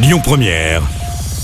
Lyon Première,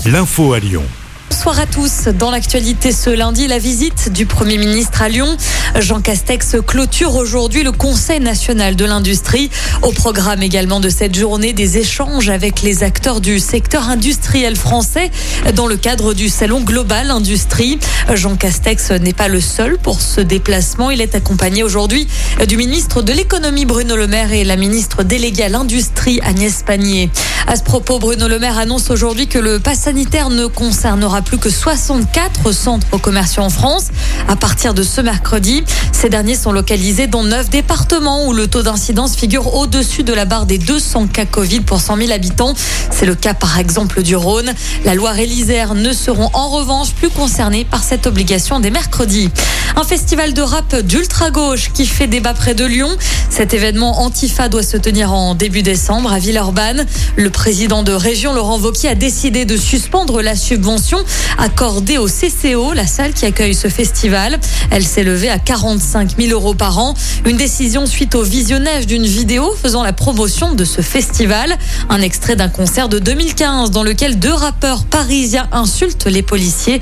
l'info à Lyon. Bonsoir à tous. Dans l'actualité ce lundi, la visite du Premier ministre à Lyon. Jean Castex clôture aujourd'hui le Conseil national de l'industrie. Au programme également de cette journée, des échanges avec les acteurs du secteur industriel français dans le cadre du Salon Global Industrie. Jean Castex n'est pas le seul pour ce déplacement. Il est accompagné aujourd'hui du ministre de l'économie Bruno Le Maire et la ministre déléguée à l'industrie Agnès Pannier. À ce propos, Bruno Le Maire annonce aujourd'hui que le pass sanitaire ne concernera plus que 64 centres commerciaux en France. À partir de ce mercredi, ces derniers sont localisés dans neuf départements où le taux d'incidence figure au-dessus de la barre des 200 cas Covid pour 100 000 habitants. C'est le cas par exemple du Rhône. La Loire et l'Isère ne seront en revanche plus concernés par cette obligation des mercredis. Un festival de rap d'ultra-gauche qui fait débat près de Lyon. Cet événement Antifa doit se tenir en début décembre à Villeurbanne. Le président de région, Laurent Vauquier, a décidé de suspendre la subvention accordée au CCO, la salle qui accueille ce festival. Elle s'est levée à 45 000 euros par an. Une décision suite au visionnage d'une vidéo faisant la promotion de ce festival. Un extrait d'un concert de 2015 dans lequel deux rappeurs parisiens insultent les policiers.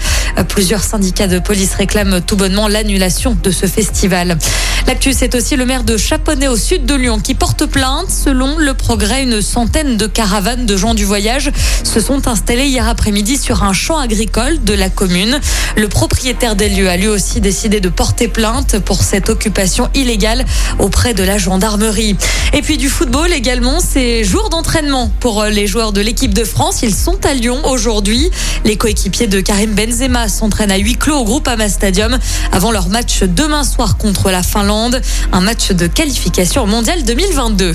Plusieurs syndicats de police réclament tout bonnement l'annulation de ce festival. L'actu, c'est aussi le maire de Chaponnet au sud de Lyon qui porte plainte. Selon le progrès, une centaine de caravanes de gens du voyage se sont installées hier après-midi sur un champ agricole de la commune. Le propriétaire des lieux a lui aussi décidé de porter plainte pour cette occupation illégale auprès de la gendarmerie. Et puis du football également, c'est jour d'entraînement pour les joueurs de l'équipe de France. Ils sont à Lyon aujourd'hui. Les coéquipiers de Karim Benzema s'entraînent à huis clos au groupe Ama Stadium avant leur match demain soir contre la Finlande. Un match de qualification au mondial 2022.